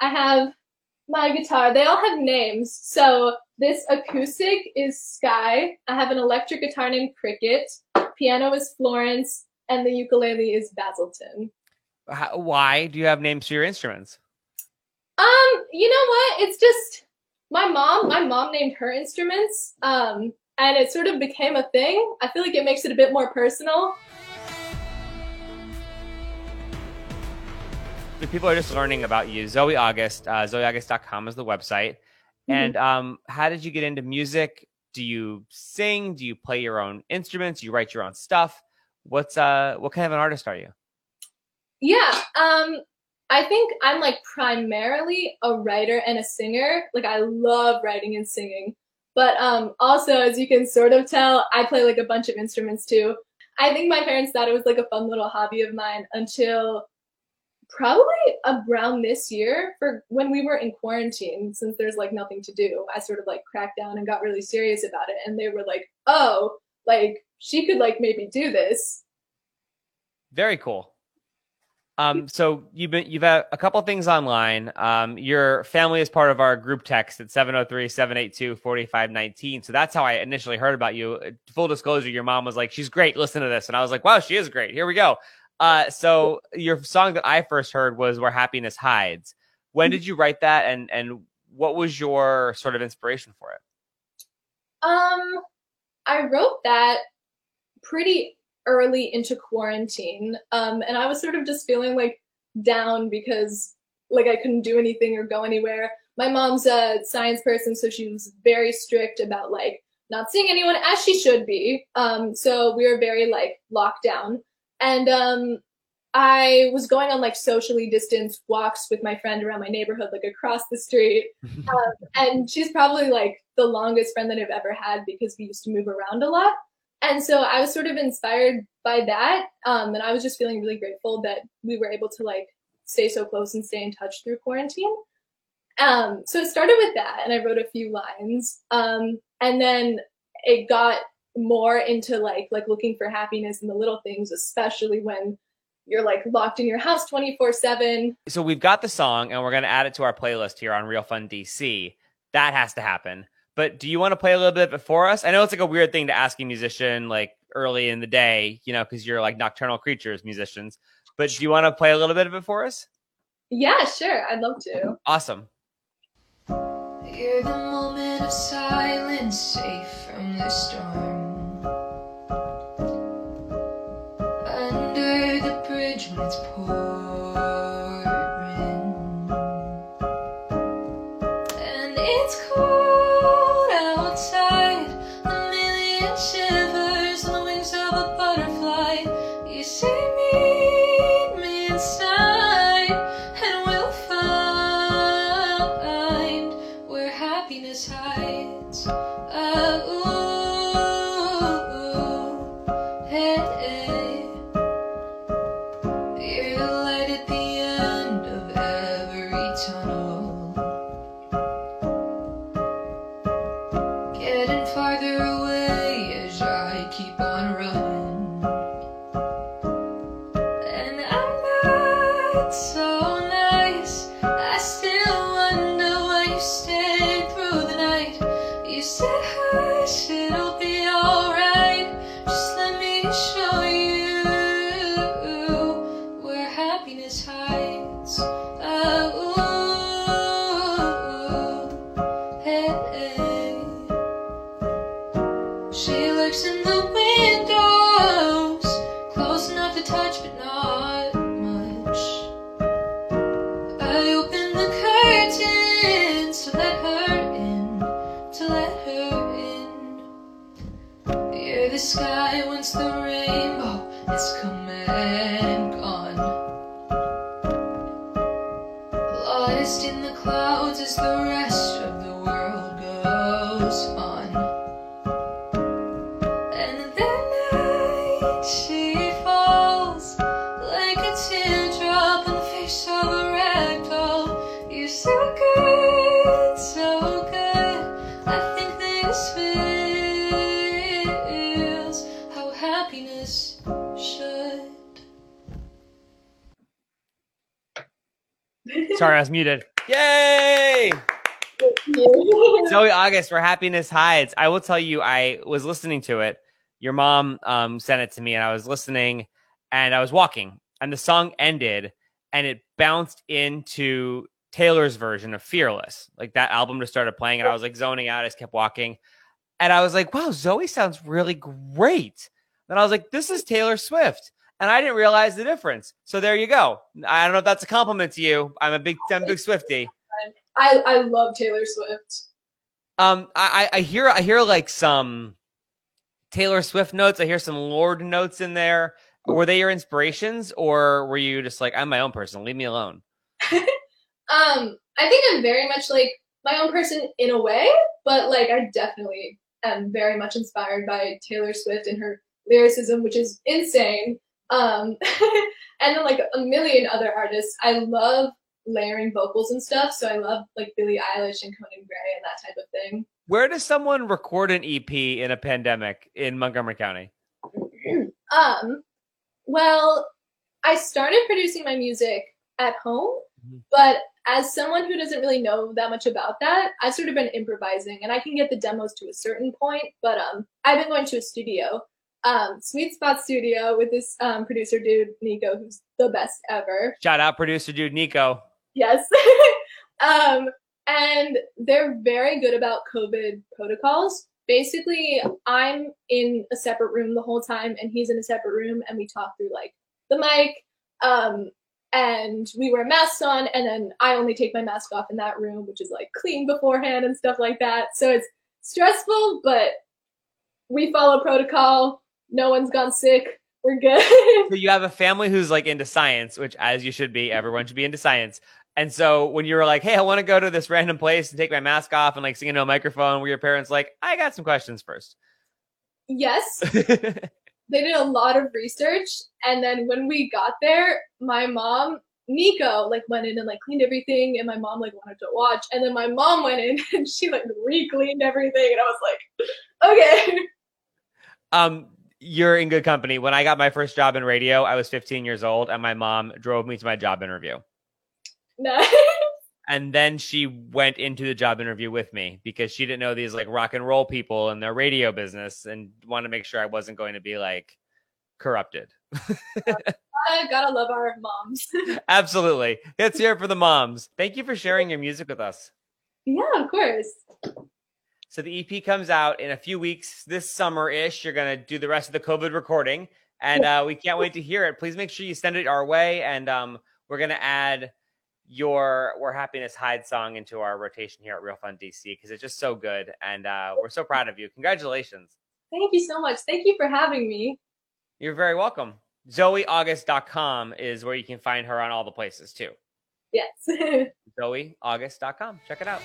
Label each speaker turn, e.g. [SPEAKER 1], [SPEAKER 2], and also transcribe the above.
[SPEAKER 1] I have my guitar. They all have names. So this acoustic is Sky. I have an electric guitar named Cricket. Piano is Florence, and the ukulele is Basilton.
[SPEAKER 2] How, why do you have names for your instruments?
[SPEAKER 1] Um, you know what? It's just my mom. My mom named her instruments. Um, and it sort of became a thing. I feel like it makes it a bit more personal.
[SPEAKER 2] If people are just learning about you, Zoe August, uh, zoeaugust.com is the website. Mm-hmm. And um, how did you get into music? Do you sing? Do you play your own instruments? Do you write your own stuff? What's uh, what kind of an artist are you?
[SPEAKER 1] Yeah, um, I think I'm like primarily a writer and a singer. Like I love writing and singing. But um, also, as you can sort of tell, I play like a bunch of instruments too. I think my parents thought it was like a fun little hobby of mine until probably around this year for when we were in quarantine since there's like nothing to do i sort of like cracked down and got really serious about it and they were like oh like she could like maybe do this
[SPEAKER 2] very cool um, so you've been you've had a couple things online. Um, your family is part of our group text at 703-782-4519. So that's how I initially heard about you. Full disclosure, your mom was like, She's great, listen to this. And I was like, Wow, she is great. Here we go. Uh, so your song that I first heard was Where Happiness Hides. When did you write that and and what was your sort of inspiration for it?
[SPEAKER 1] Um I wrote that pretty early into quarantine. Um, and I was sort of just feeling like down because like I couldn't do anything or go anywhere. My mom's a science person, so she was very strict about like not seeing anyone as she should be. Um, so we were very like locked down. And um, I was going on like socially distanced walks with my friend around my neighborhood, like across the street. um, and she's probably like the longest friend that I've ever had because we used to move around a lot. And so I was sort of inspired by that. Um, and I was just feeling really grateful that we were able to like stay so close and stay in touch through quarantine. Um, so it started with that, and I wrote a few lines. Um, and then it got more into like like looking for happiness in the little things, especially when you're like locked in your house 24 7
[SPEAKER 2] so we've got the song and we're going to add it to our playlist here on real fun dc that has to happen but do you want to play a little bit before us? I know it's like a weird thing to ask a musician like early in the day, you know, because you're like nocturnal creatures, musicians. But do you want to play a little bit of it for us?
[SPEAKER 1] Yeah, sure. I'd love to.
[SPEAKER 2] Awesome.
[SPEAKER 3] You're the moment of silence, safe from the storm. Bridge when it's it's so nice. I still wonder why you stayed through the night. You said I should be alright. Just let me show you Where happiness hides. Oh, lost in the clouds is the rest of the
[SPEAKER 2] Sorry, I was muted. Yay! Zoe August for Happiness Hides. I will tell you, I was listening to it. Your mom um, sent it to me, and I was listening, and I was walking, and the song ended, and it bounced into Taylor's version of Fearless. Like that album just started playing, and I was like zoning out. I just kept walking, and I was like, "Wow, Zoe sounds really great." Then I was like, "This is Taylor Swift." And I didn't realize the difference. So there you go. I don't know if that's a compliment to you. I'm a big, I'm a big Swifty.
[SPEAKER 1] I, I love Taylor Swift.
[SPEAKER 2] Um, I, I I hear I hear like some Taylor Swift notes. I hear some Lorde notes in there. Were they your inspirations, or were you just like, I'm my own person, leave me alone?
[SPEAKER 1] Um, I think I'm very much like my own person in a way, but like I definitely am very much inspired by Taylor Swift and her lyricism, which is insane. Um, and then like a million other artists. I love layering vocals and stuff, so I love like Billie Eilish and Conan Gray and that type of thing.
[SPEAKER 2] Where does someone record an EP in a pandemic in Montgomery County?
[SPEAKER 1] Um, well, I started producing my music at home,
[SPEAKER 2] Mhm.
[SPEAKER 1] but as someone who doesn't really know that much about that, I've sort of been improvising and I can get the demos to a certain point, but um I've been going to a studio, um, Sweet Spot Studio with this um producer dude, Nico, who's the best ever.
[SPEAKER 2] Shout out producer dude Nico.
[SPEAKER 1] Yes. um, and they're very good about COVID protocols. Basically, I'm in a separate room the whole time, and he's in a separate room, and we talk through like the mic. Um, and we wear masks on, and then I only take my mask off in that room, which is like clean beforehand and stuff like that. So it's stressful, but we follow protocol. No one's gone sick. We're good.
[SPEAKER 2] So you have a family who's like into science, which as you should be, everyone should be into science. And so when you were like, "Hey, I want to go to this random place and take my mask off and like sing into a microphone," were your parents like, "I got some questions first.
[SPEAKER 1] yes, they did a lot of research and then when we got there my mom nico like went in and like cleaned everything and my mom like wanted to watch and then my mom went in and she like re-cleaned everything and i was like okay
[SPEAKER 2] um, you're in good company. When I got my first job in radio, I was 15 years old, and my mom drove me to my job interview.
[SPEAKER 1] nice
[SPEAKER 2] And then she went into the job interview with me because she didn't know these like rock and roll people in their radio business and wanted to make sure I wasn't going to be like corrupted.
[SPEAKER 1] I gotta love our moms
[SPEAKER 2] Absolutely. Let's hear it for the moms. Thank you for sharing your music with us.
[SPEAKER 1] yeah of course
[SPEAKER 2] So the EP comes out in a few weeks this summer ish. You're going to do the rest of the COVID recording, and uh, we can't wait to hear it. Please make sure you send it our way, and um, we're going to add your "Where Happiness Hide" song into our rotation here at Real Fun DC because it's just so good, and uh, we're so proud of you. Congratulations!
[SPEAKER 1] thank you so much thank you for having me
[SPEAKER 2] You're very welcome. ZoeAugust.com is where you can find her on all the places too.
[SPEAKER 1] yes
[SPEAKER 2] ZoeAugust.com. Check it out.